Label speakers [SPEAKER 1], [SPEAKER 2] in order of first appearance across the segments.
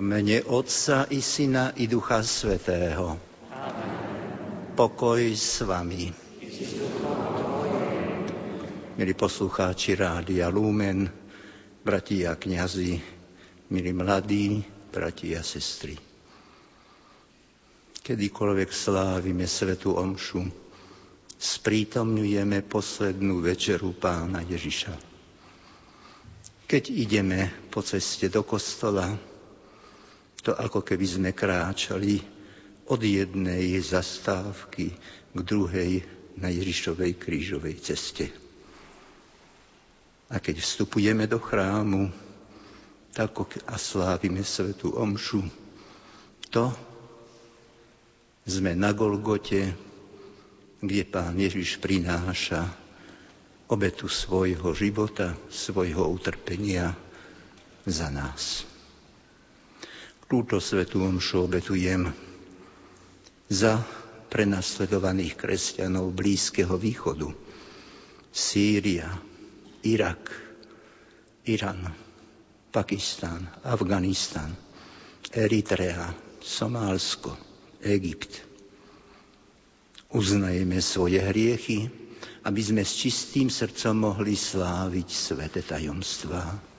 [SPEAKER 1] Mene Otca i Syna i Ducha Svetého. Pokoj s vami. Milí poslucháči Rádia Lumen, bratia a kniazy, milí mladí, bratia a sestry. Kedykoľvek slávime Svetu Omšu, sprítomňujeme poslednú večeru pána Ježiša. Keď ideme po ceste do kostola, to ako keby sme kráčali od jednej zastávky k druhej na Ježišovej krížovej ceste. A keď vstupujeme do chrámu tak a slávime Svetu Omšu, to sme na Golgote, kde Pán Ježiš prináša obetu svojho života, svojho utrpenia za nás. Túto svetú omšu obetujem za prenasledovaných kresťanov Blízkeho východu. Sýria, Irak, Irán, Pakistan, Afganistan, Eritrea, Somálsko, Egypt. Uznajeme svoje hriechy, aby sme s čistým srdcom mohli sláviť svete tajomstvá.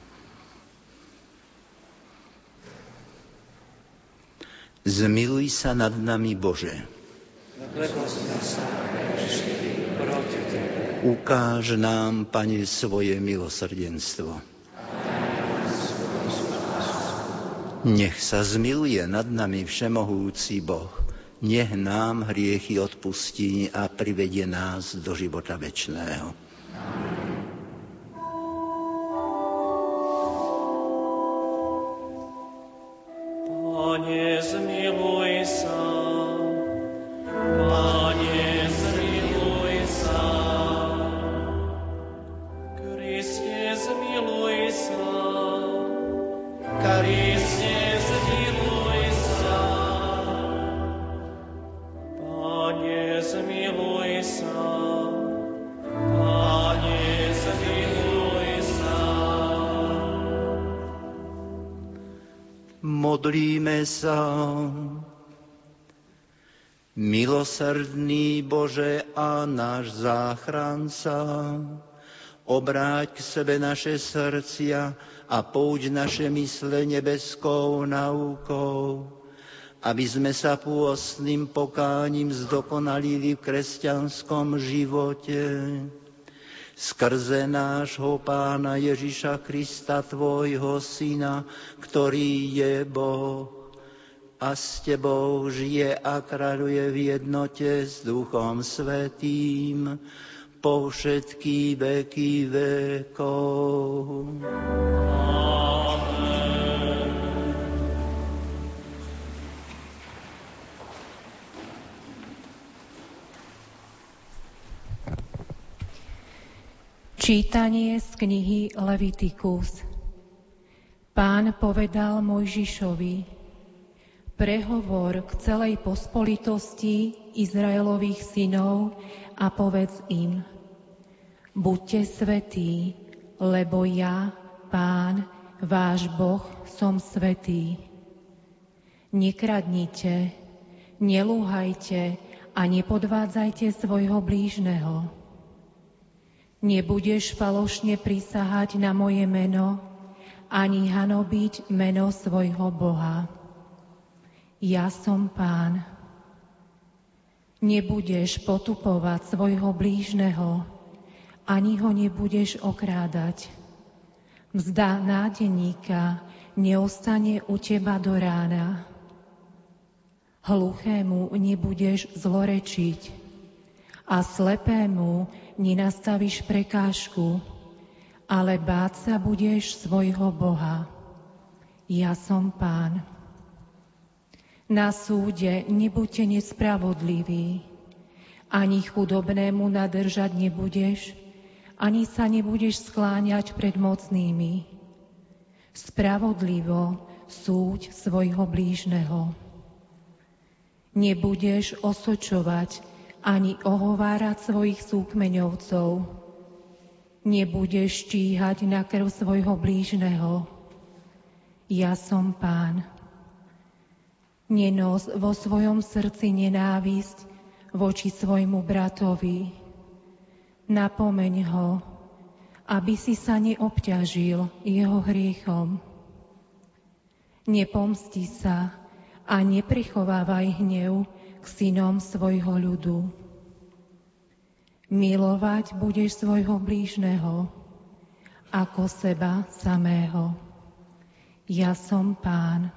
[SPEAKER 1] Zmiluj sa nad nami, Bože. Ukáž nám, Pane, svoje milosrdenstvo. Nech sa zmiluje nad nami všemohúci Boh. Nech nám hriechy odpustí a privedie nás do života večného. Sa. Milosrdný Bože a náš záchranca, obráť k sebe naše srdcia a pouď naše mysle nebeskou naukou, aby sme sa pôstnym pokáním zdokonalili v kresťanskom živote skrze nášho Pána Ježiša Krista, Tvojho Syna, ktorý je Boh a s Tebou žije a kráľuje v jednote s Duchom Svetým po všetky veky vekov.
[SPEAKER 2] Čítanie z knihy Levitikus Pán povedal Mojžišovi, prehovor k celej pospolitosti Izraelových synov a povedz im, buďte svetí, lebo ja, Pán, váš Boh, som svetý. Nekradnite, nelúhajte a nepodvádzajte svojho blížneho. Nebudeš falošne prisahať na moje meno, ani hanobiť meno svojho Boha ja som pán. Nebudeš potupovať svojho blížneho, ani ho nebudeš okrádať. Mzda nádeníka neostane u teba do rána. Hluchému nebudeš zlorečiť a slepému nenastavíš prekážku, ale báť sa budeš svojho Boha. Ja som pán. Na súde nebuďte nespravodliví, ani chudobnému nadržať nebudeš, ani sa nebudeš skláňať pred mocnými. Spravodlivo súď svojho blížneho. Nebudeš osočovať ani ohovárať svojich súkmeňovcov. Nebudeš číhať na krv svojho blížneho
[SPEAKER 3] Ja som pán. Nenos vo svojom srdci nenávisť voči svojmu bratovi. Napomeň ho, aby si sa neobťažil jeho hriechom. Nepomsti sa a neprichovávaj hnev k synom svojho ľudu. Milovať budeš svojho blížneho ako seba samého. Ja som pán.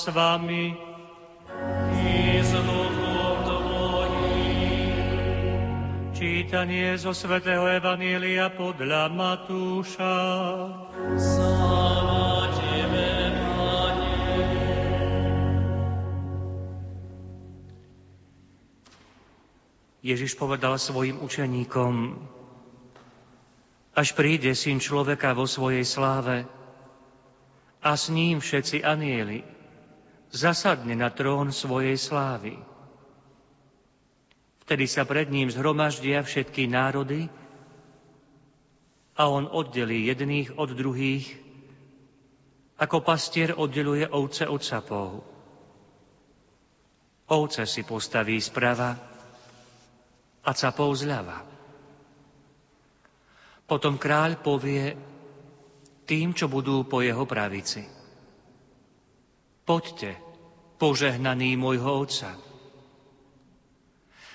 [SPEAKER 4] S vami. Čítanie zo svätého Evanielia podľa Matúša. Sláva Tebe, Ježiš povedal svojim učeníkom, až príde syn človeka vo svojej sláve a s ním všetci anieli, zasadne na trón svojej slávy. Vtedy sa pred ním zhromaždia všetky národy a on oddelí jedných od druhých, ako pastier oddeluje ovce od sapov. Ovce si postaví sprava a capou zľava. Potom kráľ povie tým, čo budú po jeho pravici. Poďte, požehnaný môjho Otca.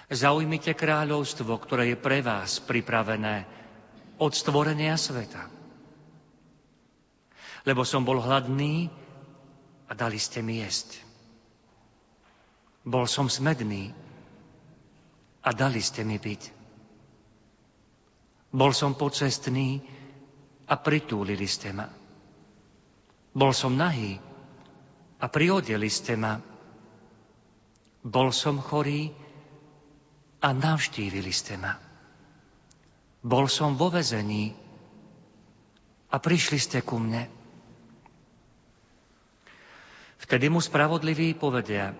[SPEAKER 4] Zaujmite kráľovstvo, ktoré je pre vás pripravené od stvorenia sveta. Lebo som bol hladný a dali ste mi jesť. Bol som smedný a dali ste mi piť. Bol som pocestný a pritúlili ste ma. Bol som nahý a priodeli ste ma. Bol som chorý a navštívili ste ma. Bol som vo vezení a prišli ste ku mne. Vtedy mu spravodliví povedia,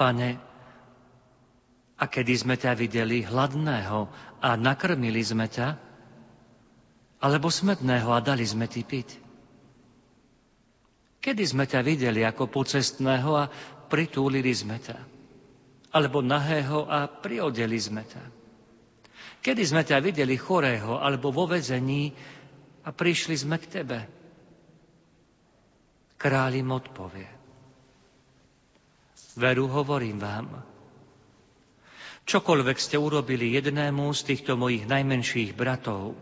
[SPEAKER 4] Pane, a kedy sme ťa videli hladného a nakrmili sme ťa, alebo smedného a dali sme ti piť? Kedy sme ťa videli ako pocestného a pritúlili sme ťa? Alebo nahého a priodeli sme ťa? Kedy sme ťa videli chorého alebo vo vezení a prišli sme k tebe? Kráľ im odpovie. Veru hovorím vám, Čokoľvek ste urobili jednému z týchto mojich najmenších bratov,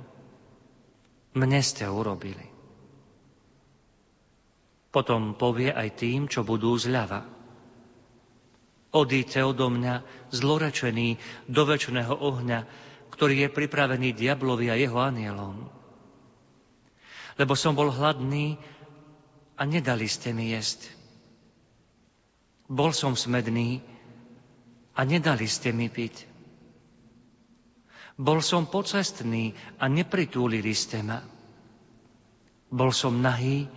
[SPEAKER 4] mne ste urobili. Potom povie aj tým, čo budú zľava. Odíďte odo mňa, zlorečený, do väčšného ohňa, ktorý je pripravený diablovi a jeho anielom. Lebo som bol hladný a nedali ste mi jesť. Bol som smedný a nedali ste mi piť. Bol som pocestný a nepritúlili ste ma. Bol som nahý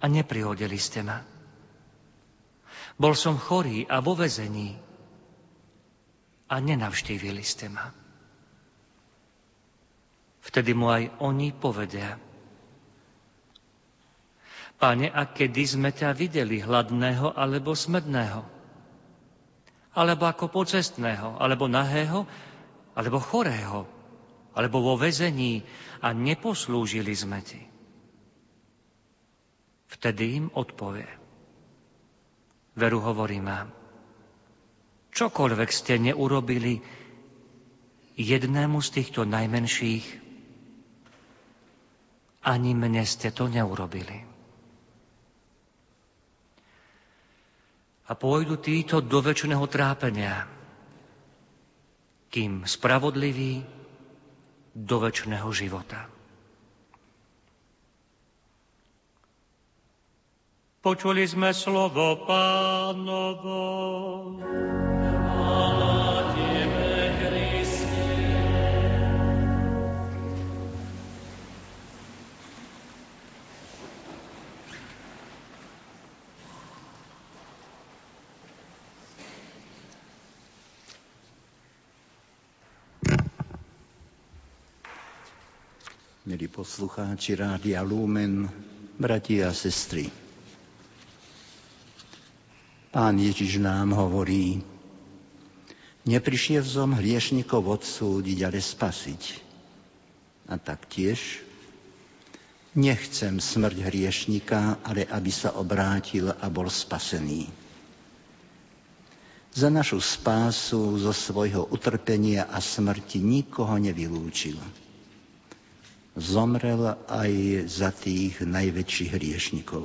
[SPEAKER 4] a neprihodili ste ma. Bol som chorý a vo vezení a nenavštívili ste ma. Vtedy mu aj oni povedia. Pane, a kedy sme ťa videli hladného alebo smedného? alebo ako pocestného, alebo nahého, alebo chorého, alebo vo vezení a neposlúžili sme ti. Vtedy im odpovie. Veru hovorím vám, čokoľvek ste neurobili jednému z týchto najmenších, ani mne ste to neurobili. a pôjdu títo do väčšného trápenia, kým spravodliví do väčšného života. Počuli sme slovo pánovo.
[SPEAKER 1] milí poslucháči Rádia Lumen, bratia a sestry. Pán Ježiš nám hovorí, neprišiel som hriešnikov odsúdiť, ale spasiť. A taktiež nechcem smrť hriešnika, ale aby sa obrátil a bol spasený. Za našu spásu zo svojho utrpenia a smrti nikoho nevylúčil zomrel aj za tých najväčších hriešnikov.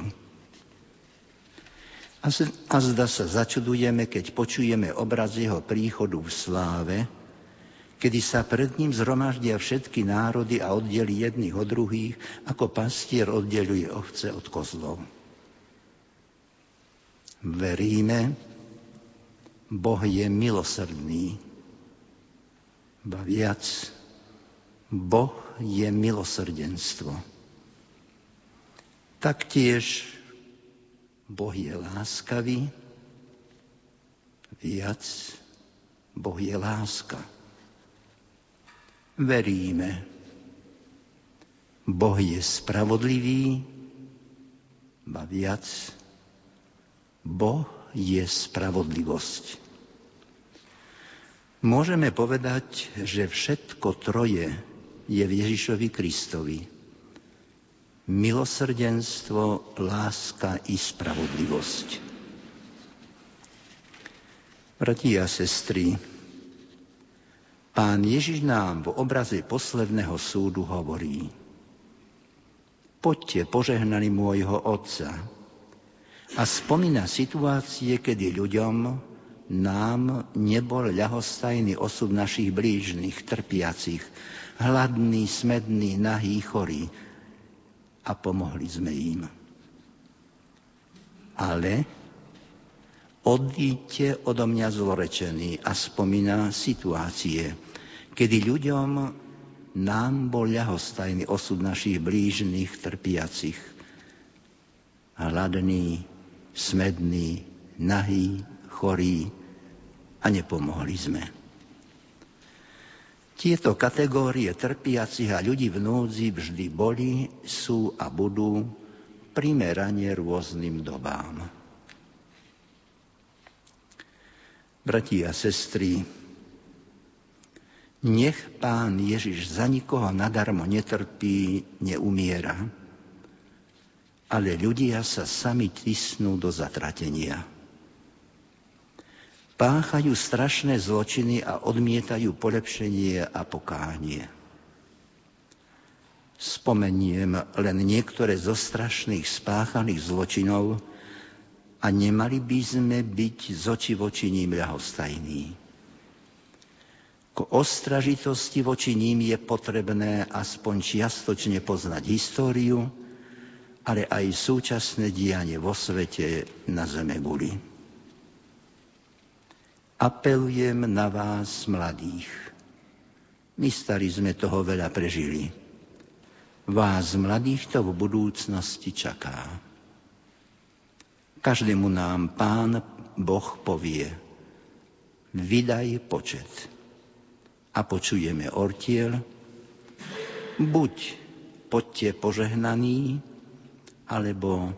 [SPEAKER 1] A zda sa začudujeme, keď počujeme obraz jeho príchodu v sláve, kedy sa pred ním zhromaždia všetky národy a oddelí jedných od druhých, ako pastier oddeluje ovce od kozlov. Veríme, Boh je milosrdný, ba viac, Boh je milosrdenstvo. Taktiež Boh je láskavý, viac Boh je láska. Veríme, Boh je spravodlivý, ba viac, Boh je spravodlivosť. Môžeme povedať, že všetko troje je v Ježišovi Kristovi. Milosrdenstvo, láska i spravodlivosť. Bratia a sestry, pán Ježiš nám v obraze posledného súdu hovorí Poďte požehnaní môjho Otca a spomína situácie, kedy ľuďom nám nebol ľahostajný osud našich blížnych, trpiacich, hladný, smedný, nahý, chorý. A pomohli sme im. Ale odíďte odo mňa zlorečený a spomína situácie, kedy ľuďom nám bol ľahostajný osud našich blížnych, trpiacich, hladný, smedný, nahý, chorý, a nepomohli sme. Tieto kategórie trpiacich a ľudí v núdzi vždy boli, sú a budú primeranie rôznym dobám. Bratia a sestry, nech pán Ježiš za nikoho nadarmo netrpí, neumiera, ale ľudia sa sami tisnú do zatratenia páchajú strašné zločiny a odmietajú polepšenie a pokánie. Spomeniem len niektoré zo strašných spáchaných zločinov a nemali by sme byť z oči voči ním ľahostajní. K ostražitosti voči ním je potrebné aspoň čiastočne poznať históriu, ale aj súčasné dianie vo svete na zeme guli apelujem na vás, mladých. My starí sme toho veľa prežili. Vás, mladých, to v budúcnosti čaká. Každému nám Pán Boh povie, vydaj počet. A počujeme ortiel, buď poďte požehnaní, alebo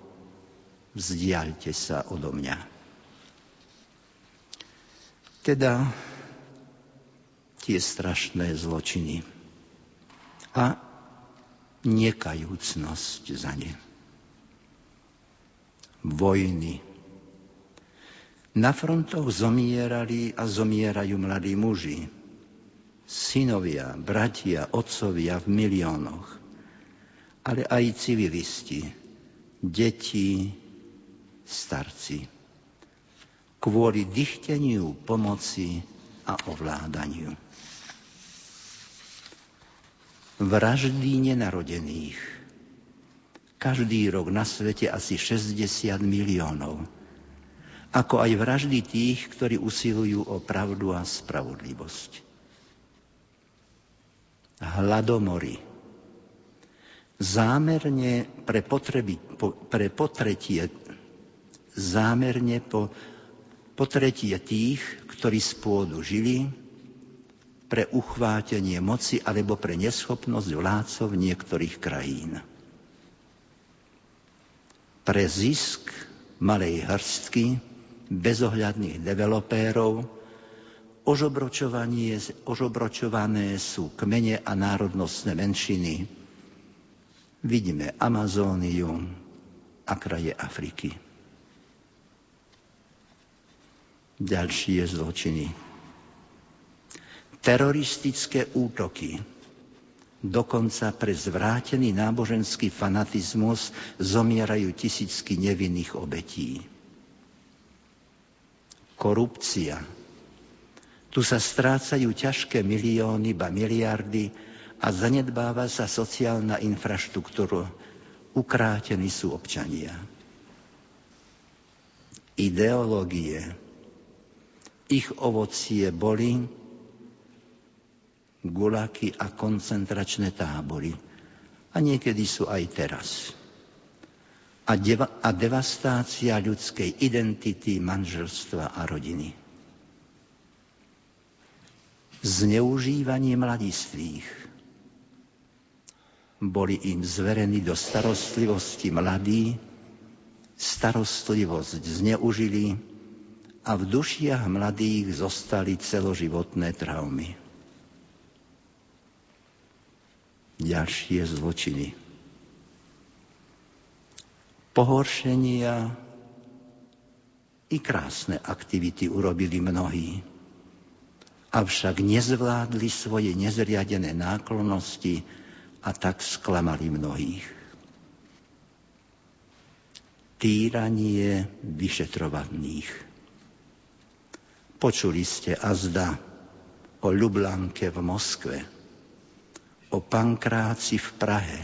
[SPEAKER 1] vzdialte sa odo mňa. Teda tie strašné zločiny. A nekajúcnosť za ne. Vojny. Na frontoch zomierali a zomierajú mladí muži, synovia, bratia, otcovia v miliónoch, ale aj civilisti, deti, starci kvôli dychteniu pomoci a ovládaniu. Vraždy nenarodených. Každý rok na svete asi 60 miliónov. Ako aj vraždy tých, ktorí usilujú o pravdu a spravodlivosť. Hladomory. Zámerne pre, potreby, pre potretie, zámerne po po tretie tých, ktorí z pôdu žili, pre uchvátenie moci alebo pre neschopnosť vládcov niektorých krajín. Pre zisk malej hrstky bezohľadných developérov ožobročované sú kmene a národnostné menšiny. Vidíme Amazóniu a kraje Afriky ďalšie zločiny. Teroristické útoky, dokonca pre zvrátený náboženský fanatizmus zomierajú tisícky nevinných obetí. Korupcia. Tu sa strácajú ťažké milióny, ba miliardy a zanedbáva sa sociálna infraštruktúra. Ukrátení sú občania. Ideológie, ich ovocie boli gulaky a koncentračné tábory. A niekedy sú aj teraz. A, deva- a devastácia ľudskej identity, manželstva a rodiny. Zneužívanie mladistvých. Boli im zverení do starostlivosti mladí, starostlivosť zneužili, a v dušiach mladých zostali celoživotné traumy. Ďalšie zločiny. Pohoršenia i krásne aktivity urobili mnohí, avšak nezvládli svoje nezriadené náklonosti a tak sklamali mnohých. Týranie vyšetrovaných. Počuli ste azda o Lublanke v Moskve, o Pankráci v Prahe,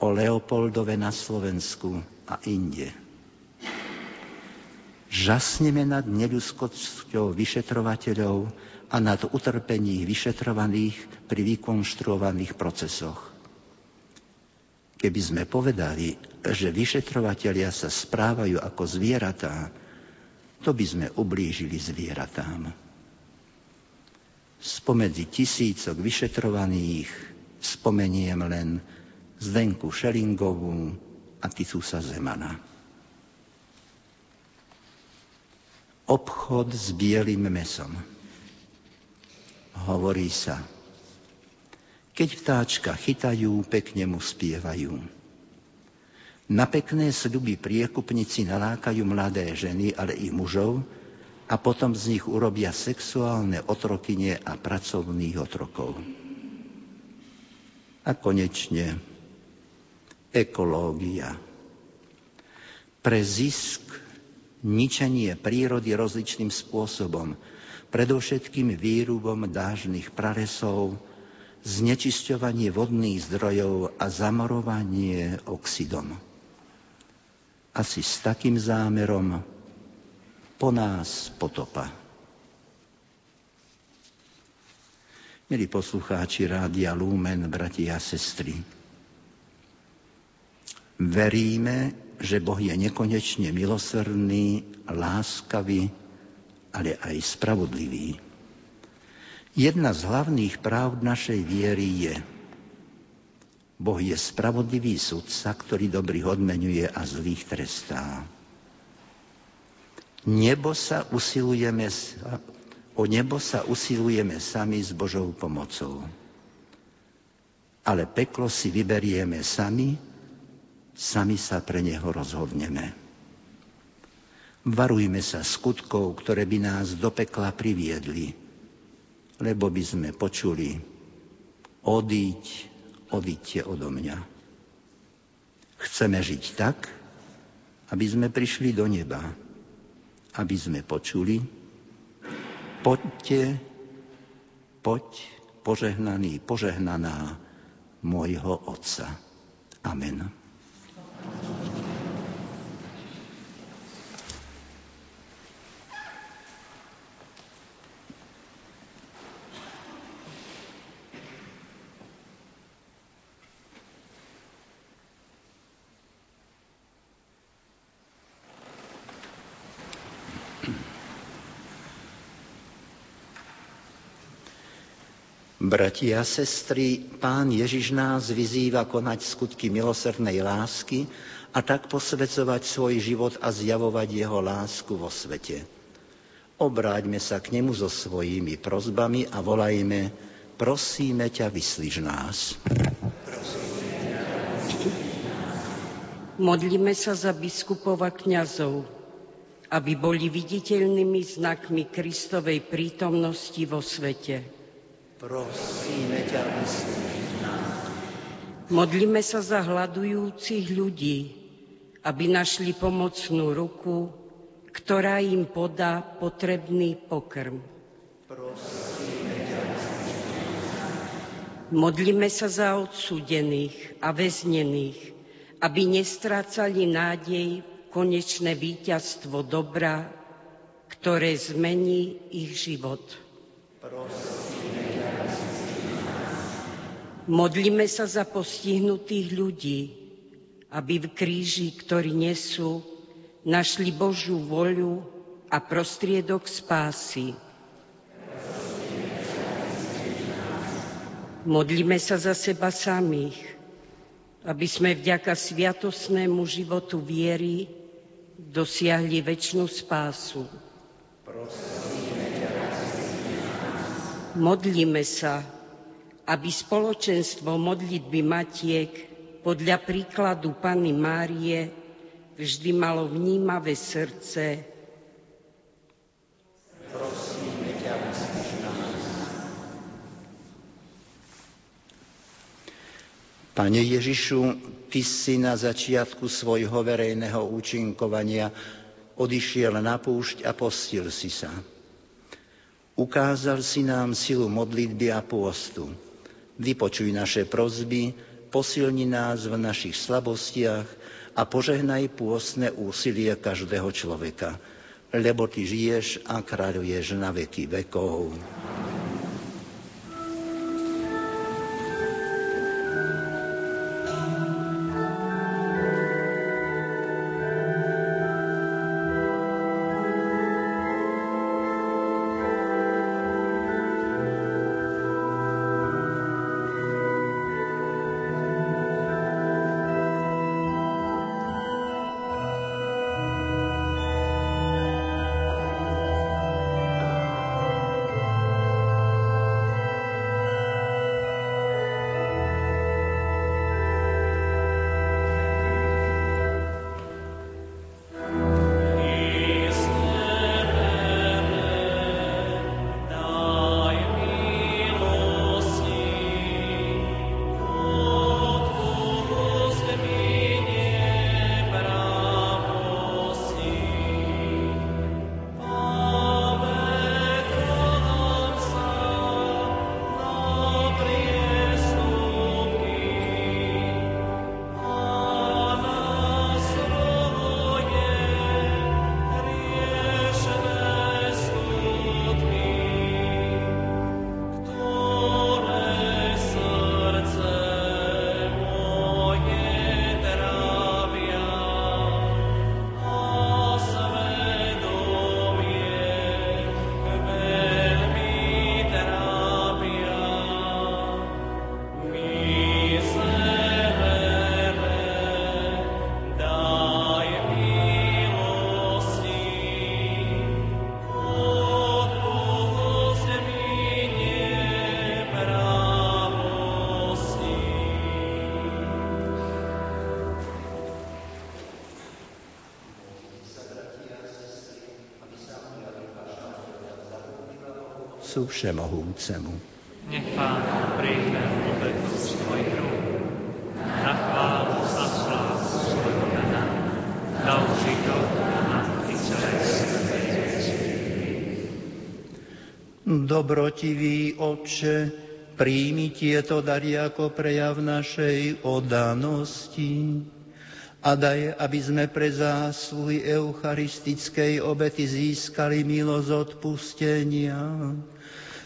[SPEAKER 1] o Leopoldove na Slovensku a inde. Žasneme nad neľudskosťou vyšetrovateľov a nad utrpení vyšetrovaných pri vykonštruovaných procesoch. Keby sme povedali, že vyšetrovatelia sa správajú ako zvieratá, to by sme ublížili zvieratám. Spomedzi tisícok vyšetrovaných spomeniem len Zdenku Šelingovú a Titusa Zemana. Obchod s bielým mesom. Hovorí sa, keď vtáčka chytajú, pekne mu spievajú. Na pekné sľuby priekupníci nalákajú mladé ženy, ale i mužov, a potom z nich urobia sexuálne otrokyne a pracovných otrokov. A konečne ekológia. Pre zisk ničenie prírody rozličným spôsobom, predovšetkým výrubom dážnych pralesov, znečisťovanie vodných zdrojov a zamorovanie oxidom. Asi s takým zámerom po nás potopa. Milí poslucháči Rádia Lumen, bratia a sestry, Veríme, že Boh je nekonečne milosrdný, láskavý, ale aj spravodlivý. Jedna z hlavných práv našej viery je, Boh je spravodlivý sudca, ktorý dobrých odmenuje a zlých trestá. Nebo sa usilujeme, o nebo sa usilujeme sami s Božou pomocou. Ale peklo si vyberieme sami, sami sa pre neho rozhodneme. Varujme sa skutkov, ktoré by nás do pekla priviedli, lebo by sme počuli odíť, odíďte odo mňa. Chceme žiť tak, aby sme prišli do neba, aby sme počuli, poďte, poď, požehnaný, požehnaná môjho Otca. Amen. Bratia a sestry, pán Ježiš nás vyzýva konať skutky milosrdnej lásky a tak posvedcovať svoj život a zjavovať jeho lásku vo svete. Obráťme sa k nemu so svojimi prozbami a volajme, prosíme ťa, vyslíž nás.
[SPEAKER 5] Modlíme sa za biskupov a kňazov, aby boli viditeľnými znakmi Kristovej prítomnosti vo svete
[SPEAKER 1] prosíme ťa, nás.
[SPEAKER 5] Modlíme sa za hľadujúcich ľudí, aby našli pomocnú ruku, ktorá im podá potrebný pokrm.
[SPEAKER 1] Prosíme ťa,
[SPEAKER 5] Modlíme sa za odsúdených a väznených, aby nestrácali nádej v konečné víťazstvo dobra, ktoré zmení ich život.
[SPEAKER 1] Prosíme
[SPEAKER 5] Modlíme sa za postihnutých ľudí, aby v kríži, ktorý nesú, našli Božiu voľu a prostriedok spásy. Modlíme sa za seba samých, aby sme vďaka sviatosnému životu viery dosiahli väčšnú spásu. Modlíme sa, aby spoločenstvo modlitby Matiek podľa príkladu Panny Márie vždy malo vnímavé srdce.
[SPEAKER 1] Prosíme ťa, Pane Ježišu, Ty si na začiatku svojho verejného účinkovania odišiel na púšť a postil si sa. Ukázal si nám silu modlitby a pôstu. Vypočuj naše prozby, posilni nás v našich slabostiach a požehnaj pôstne úsilie každého človeka, lebo Ty žiješ a kráľuješ na veky vekov. Otcu Všemohúcemu.
[SPEAKER 4] Nech Pán príjme obetu svojich rúk, na chválu a slávu svojho mena, na i celej
[SPEAKER 1] Dobrotivý Otče, príjmi tieto dary ako prejav našej oddanosti a daj, aby sme pre zásluhy eucharistickej obety získali milosť odpustenia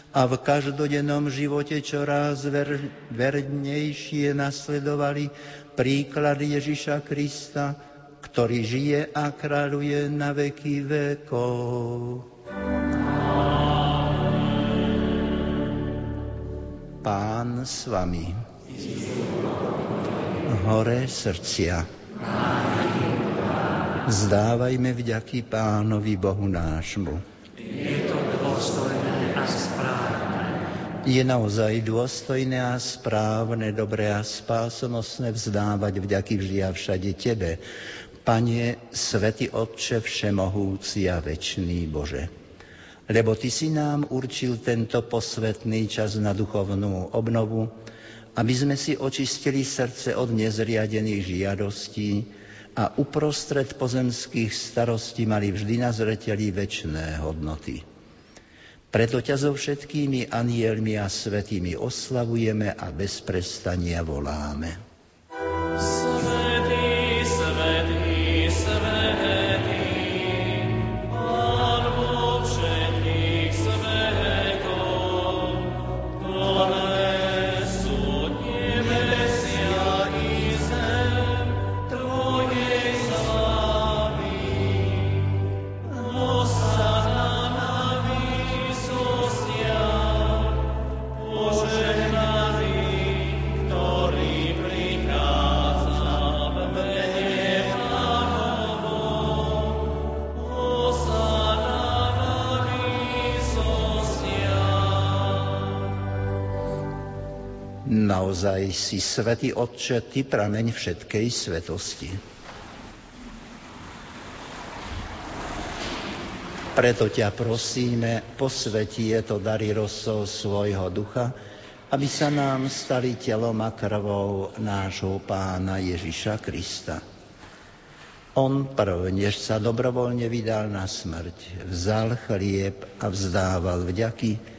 [SPEAKER 1] a v každodennom živote čoraz ver, vernejšie nasledovali príklad Ježiša Krista, ktorý žije a kráľuje na veky vekov. Pán s vami. Hore srdcia. Zdávajme vďaky Pánovi Bohu nášmu.
[SPEAKER 4] Je to dôstojné a správne.
[SPEAKER 1] Je naozaj dôstojné a správne, dobré a spásonosné vzdávať vďaky vždy a všade Tebe, Pane, Svetý Otče, Všemohúci a Večný Bože. Lebo Ty si nám určil tento posvetný čas na duchovnú obnovu, aby sme si očistili srdce od nezriadených žiadostí a uprostred pozemských starostí mali vždy na zreteli väčšné hodnoty. Preto ťa so všetkými anielmi a svetými oslavujeme a bez prestania voláme. Naozaj si, Svetý Otče, Ty prameň všetkej svetosti. Preto ťa prosíme, posvetí je to dary rosou svojho ducha, aby sa nám stali telom a krvou nášho pána Ježiša Krista. On prv, než sa dobrovoľne vydal na smrť, vzal chlieb a vzdával vďaky,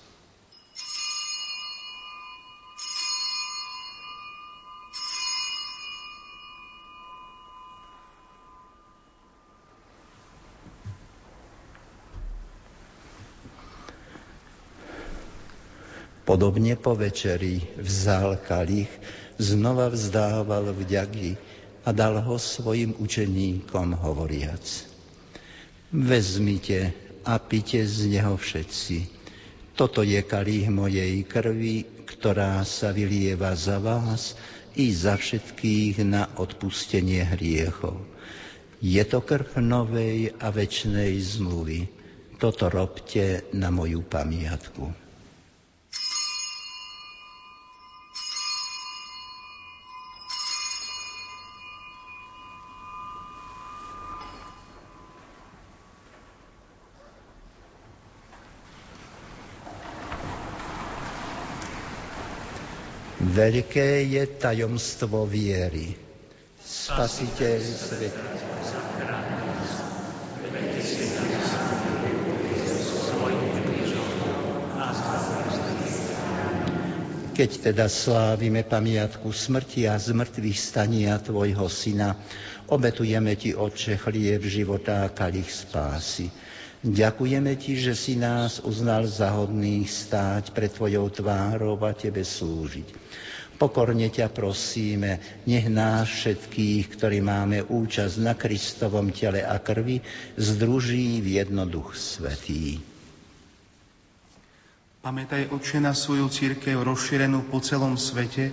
[SPEAKER 1] Podobne po večeri vzal kalich, znova vzdával vďaky a dal ho svojim učeníkom hovoriac. Vezmite a pite z neho všetci. Toto je kalich mojej krvi, ktorá sa vylieva za vás i za všetkých na odpustenie hriechov. Je to krv novej a večnej zmluvy. Toto robte na moju pamiatku. Veľké je tajomstvo viery. Spasiteľ sveta. Keď teda slávime pamiatku smrti a zmrtvých stania Tvojho Syna, obetujeme Ti, Otče, chlieb života a kalich spásy. Ďakujeme Ti, že si nás uznal za hodných stáť pred Tvojou tvárou a Tebe slúžiť. Pokorne ťa prosíme, nech nás všetkých, ktorí máme účasť na Kristovom tele a krvi, združí v jednoduch svetý.
[SPEAKER 6] Pamätaj, Otče, na svoju církev rozšírenú po celom svete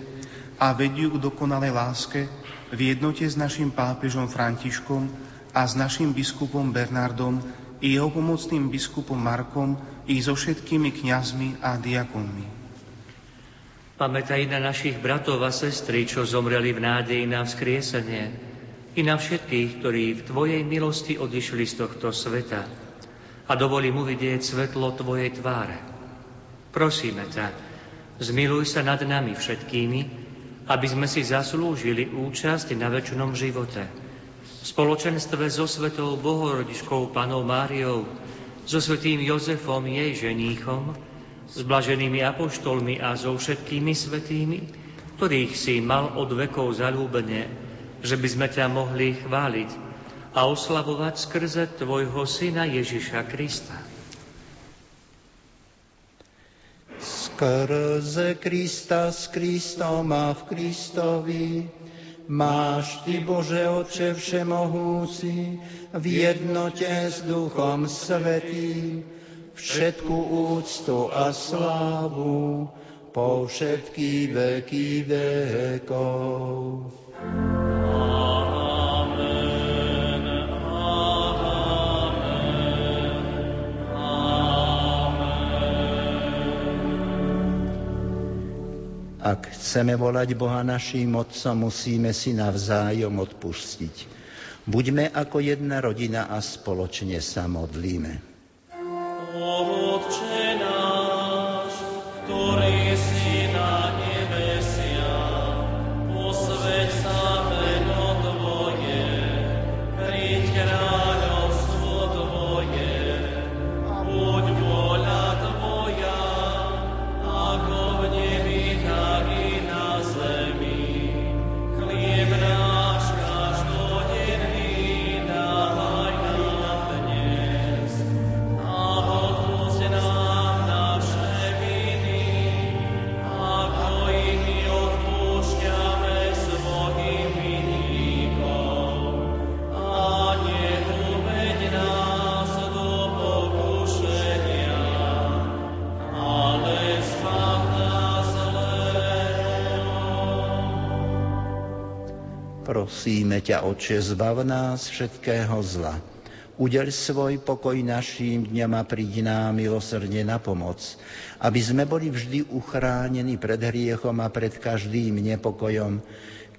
[SPEAKER 6] a vedí ju k dokonalej láske v jednote s našim pápežom Františkom a s našim biskupom Bernardom i jeho pomocným biskupom Markom i so všetkými kňazmi a diakonmi.
[SPEAKER 4] Pamätaj na našich bratov a sestry, čo zomreli v nádeji na vzkriesenie, i na všetkých, ktorí v Tvojej milosti odišli z tohto sveta a dovolí mu vidieť svetlo Tvojej tváre. Prosíme ťa, zmiluj sa nad nami všetkými, aby sme si zaslúžili účasť na väčšnom živote. Spoločenstve so svetou Bohorodičkou Panou Máriou, so svetým Jozefom, jej ženíchom, s blaženými apoštolmi a so všetkými svetými, ktorých si mal od vekov zalúbenie, že by sme ťa mohli chváliť a oslavovať skrze Tvojho Syna Ježiša Krista.
[SPEAKER 1] Skrze Krista s Kristom a v Kristovi máš Ty, Bože Otče Všemohúci, v jednote s Duchom Svetým, všetku úctu a slávu po všetky veky vekov. Ak chceme volať Boha naším Otcom, musíme si navzájom odpustiť. Buďme ako jedna rodina a spoločne sa modlíme.
[SPEAKER 7] Otče
[SPEAKER 1] ťa, Oče, zbav nás všetkého zla. Udeľ svoj pokoj našim dňam a príď nám milosrdne na pomoc, aby sme boli vždy uchránení pred hriechom a pred každým nepokojom,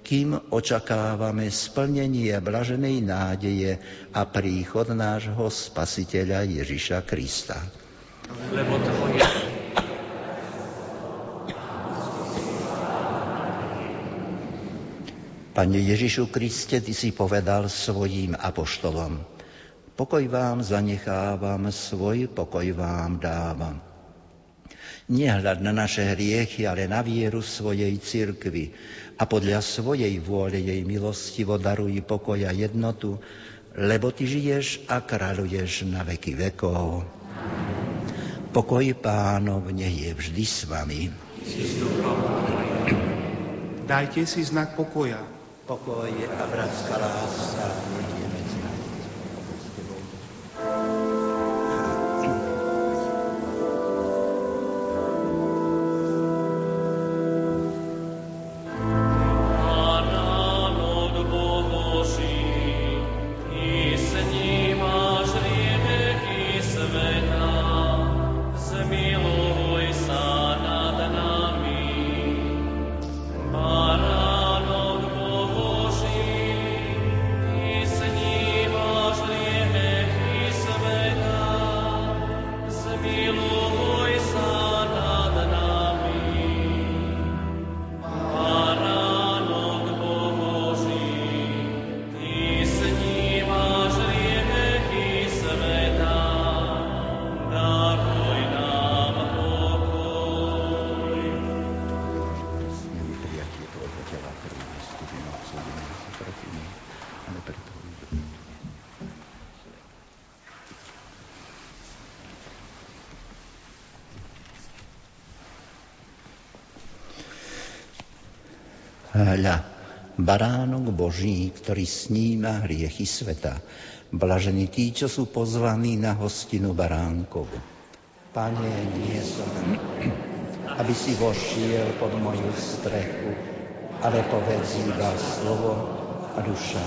[SPEAKER 1] kým očakávame splnenie blaženej nádeje a príchod nášho Spasiteľa Ježiša Krista. Lebo tvoje Pane Ježišu Kriste, Ty si povedal svojím apoštolom, pokoj vám zanechávam, svoj pokoj vám dávam. Nehľad na naše hriechy, ale na vieru svojej cirkvi a podľa svojej vôle jej milostivo daruj pokoj a jednotu, lebo Ty žiješ a kráľuješ na veky vekov. Pokoj pánov nech je vždy s vami.
[SPEAKER 6] Dajte si znak pokoja
[SPEAKER 1] pokoj a bratská láska baránok Boží, ktorý sníma hriechy sveta. Blažení tí, čo sú pozvaní na hostinu baránkovu. Pane, nie som, aby si vošiel pod moju strechu, ale povedz iba slovo a duša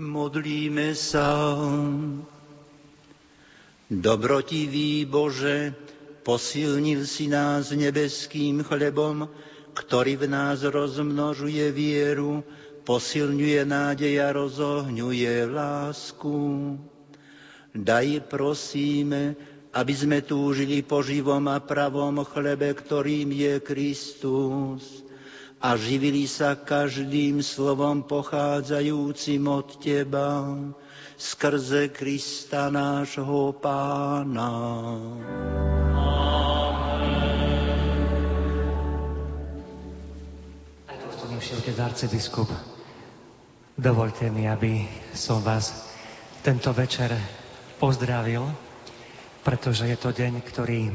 [SPEAKER 1] Modlíme sa. Dobrotivý Bože, posilnil si nás nebeským chlebom, ktorý v nás rozmnožuje vieru, posilňuje nádej a rozohňuje lásku. Daj prosíme, aby sme túžili po živom a pravom chlebe, ktorým je Kristus a živili sa každým slovom pochádzajúcim od Teba, skrze Krista nášho Pána.
[SPEAKER 4] Aj dostojnejší otec arcibiskup, dovolte mi, aby som vás tento večer pozdravil, pretože je to deň, ktorý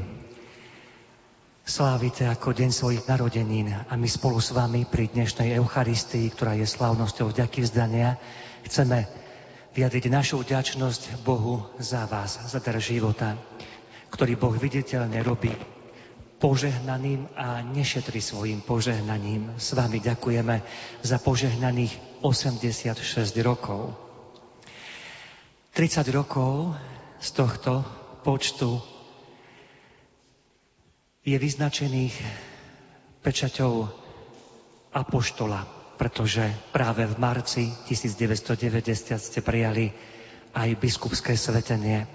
[SPEAKER 4] slávite ako deň svojich narodenín a my spolu s vami pri dnešnej Eucharistii, ktorá je slávnosťou vďaky vzdania, chceme vyjadriť našu vďačnosť Bohu za vás, za dar života, ktorý Boh viditeľne robí požehnaným a nešetri svojim požehnaním. S vami ďakujeme za požehnaných 86 rokov. 30 rokov z tohto počtu je vyznačených pečaťou apoštola, pretože práve v marci 1990 ste prijali aj biskupské svetenie.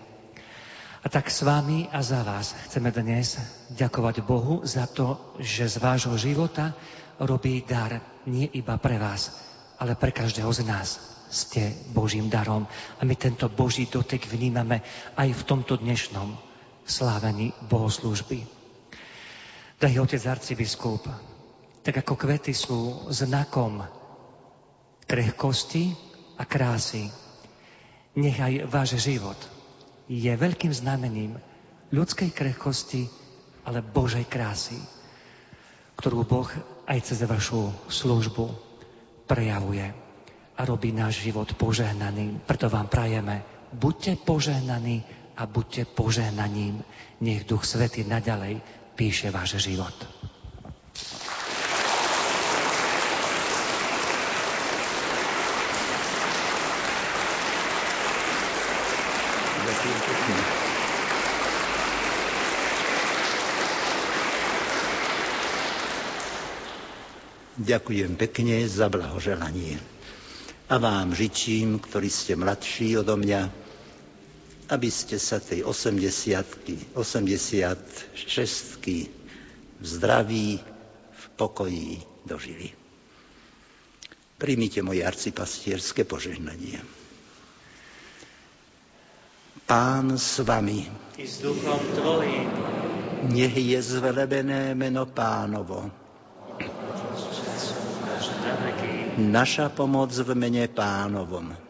[SPEAKER 4] A tak s vami a za vás chceme dnes ďakovať Bohu za to, že z vášho života robí dar nie iba pre vás, ale pre každého z nás. Ste Božím darom a my tento Boží dotek vnímame aj v tomto dnešnom slávení bohoslúžby. Drahý otec arcibiskup, tak ako kvety sú znakom krehkosti a krásy, nech aj váš život je veľkým znamením ľudskej krehkosti, ale Božej krásy, ktorú Boh aj cez vašu službu prejavuje a robí náš život požehnaným. Preto vám prajeme, buďte požehnaní a buďte požehnaním. Nech Duch Svety naďalej píše váš život.
[SPEAKER 1] Ďakujem pekne za blahoželanie. A vám žičím, ktorí ste mladší odo mňa, aby ste sa tej 80 86 v zdraví, v pokoji dožili. Príjmite moje arcipastierské požehnanie. Pán s vami.
[SPEAKER 4] I s duchom tvojim.
[SPEAKER 1] Nech je zvelebené meno pánovo Naša pomoc v mene pánovom.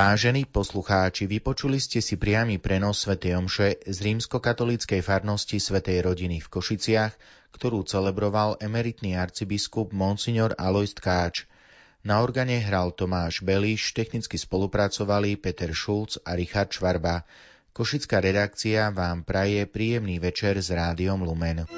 [SPEAKER 8] Vážení poslucháči, vypočuli ste si priamy prenos Sv. Omše z rímskokatolíckej farnosti Svetej rodiny v Košiciach, ktorú celebroval emeritný arcibiskup Monsignor Alois Tkáč. Na organe hral Tomáš Beliš, technicky spolupracovali Peter Šulc a Richard Švarba. Košická redakcia vám praje príjemný večer s rádiom Lumen.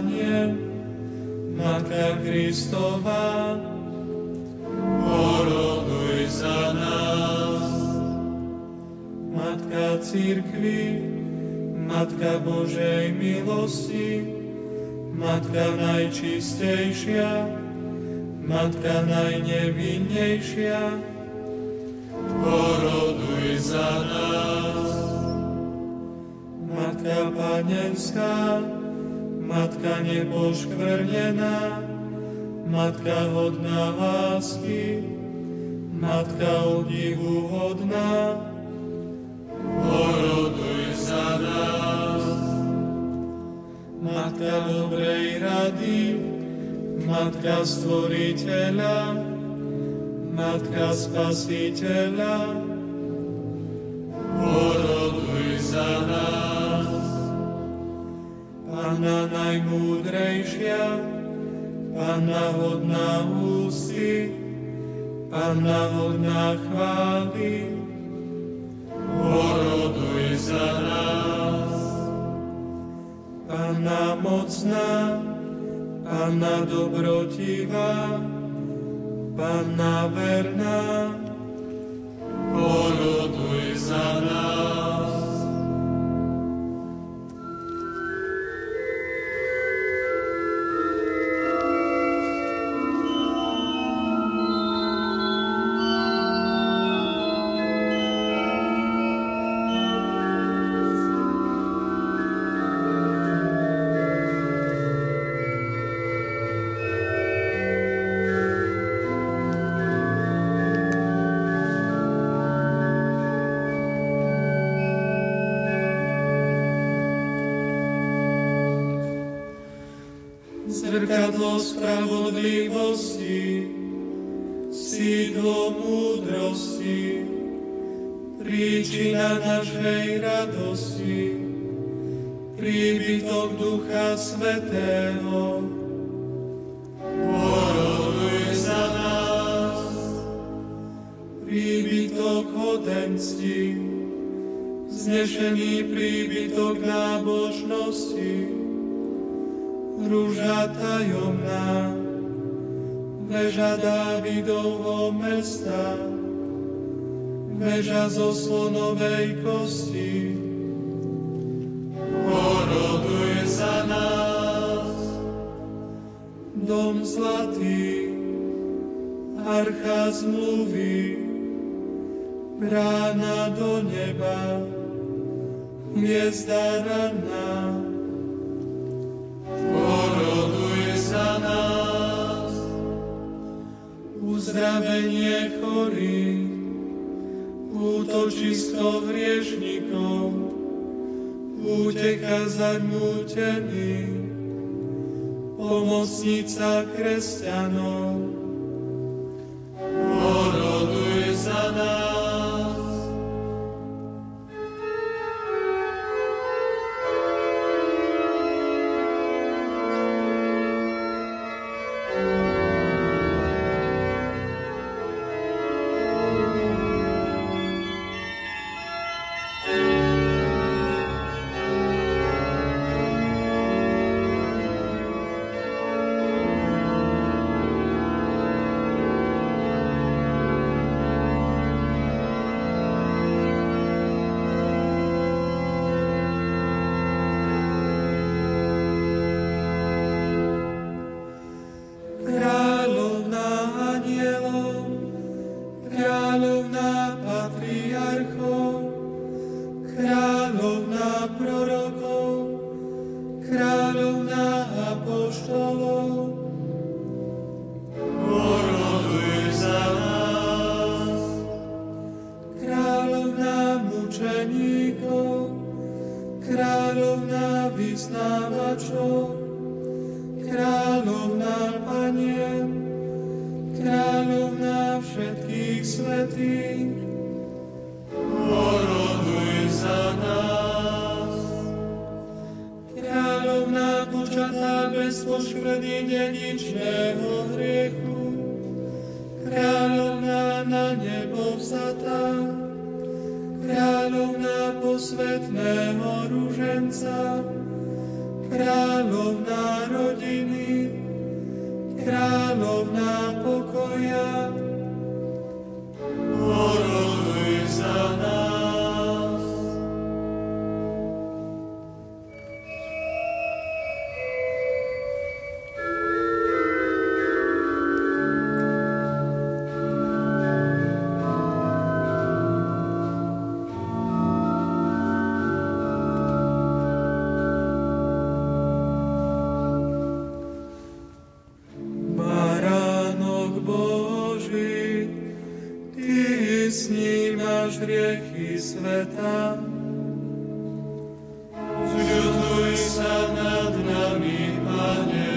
[SPEAKER 9] Panie, Matka Kristová, oroduj za nás. Matka Církvy, Matka Božej milosti, Matka najčistejšia, Matka najnevinnejšia, oroduj za nás. Matka Panenská, Matka nepoškvrnená, Matka hodná lásky, Matka obdivu hodná, poroduj za nás. Matka dobrej rady, Matka stvoriteľa, Matka spasiteľa, poroduj za nás. Pána najmúdrejšia, Panna hodná ústy, Panna hodná chvály, poroduj za nás. Panna mocná, Panna dobrotivá, Panna verná, poroduj za nás. Zrkadlo spravodlivosti, sídlo múdrosti, príčina našej radosti, príbytok Ducha Svetého. Poroduj za nás, príbytok hodensti, znešený príbytok nábožnosti, rúža tajomná, veža Dávidovho mesta, veža zo slonovej kosti. Poroduj za nás, dom zlatý, archa zmluvy, brána do neba, hviezda ranná, chorých, útočisko hriešnikov, úteka zarmútených, pomocnica kresťanov. príjmaš hriechy sveta. Zľutuj sa nad nami, Pane.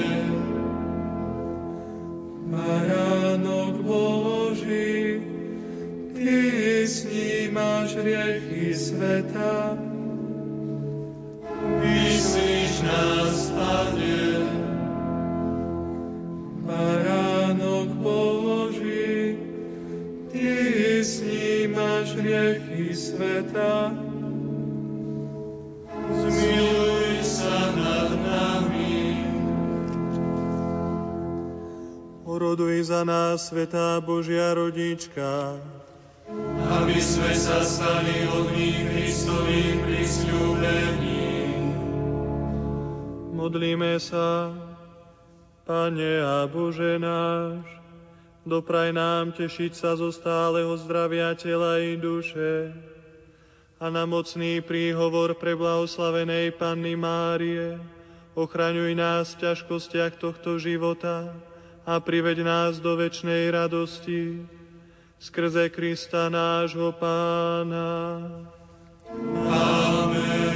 [SPEAKER 9] Baránok Boží, Ty snímaš hriechy sveta. Oroduj za nás.
[SPEAKER 10] Svetá Božia rodička,
[SPEAKER 9] aby sme sa stali hodní Kristových prisľúbení.
[SPEAKER 10] Modlíme sa, Pane a Bože náš, dopraj nám tešiť sa zo stáleho zdravia tela i duše a na mocný príhovor pre blahoslavenej Panny Márie, ochraňuj nás v ťažkostiach tohto života, a priveď nás do večnej radosti skrze Krista nášho Pána. Amen.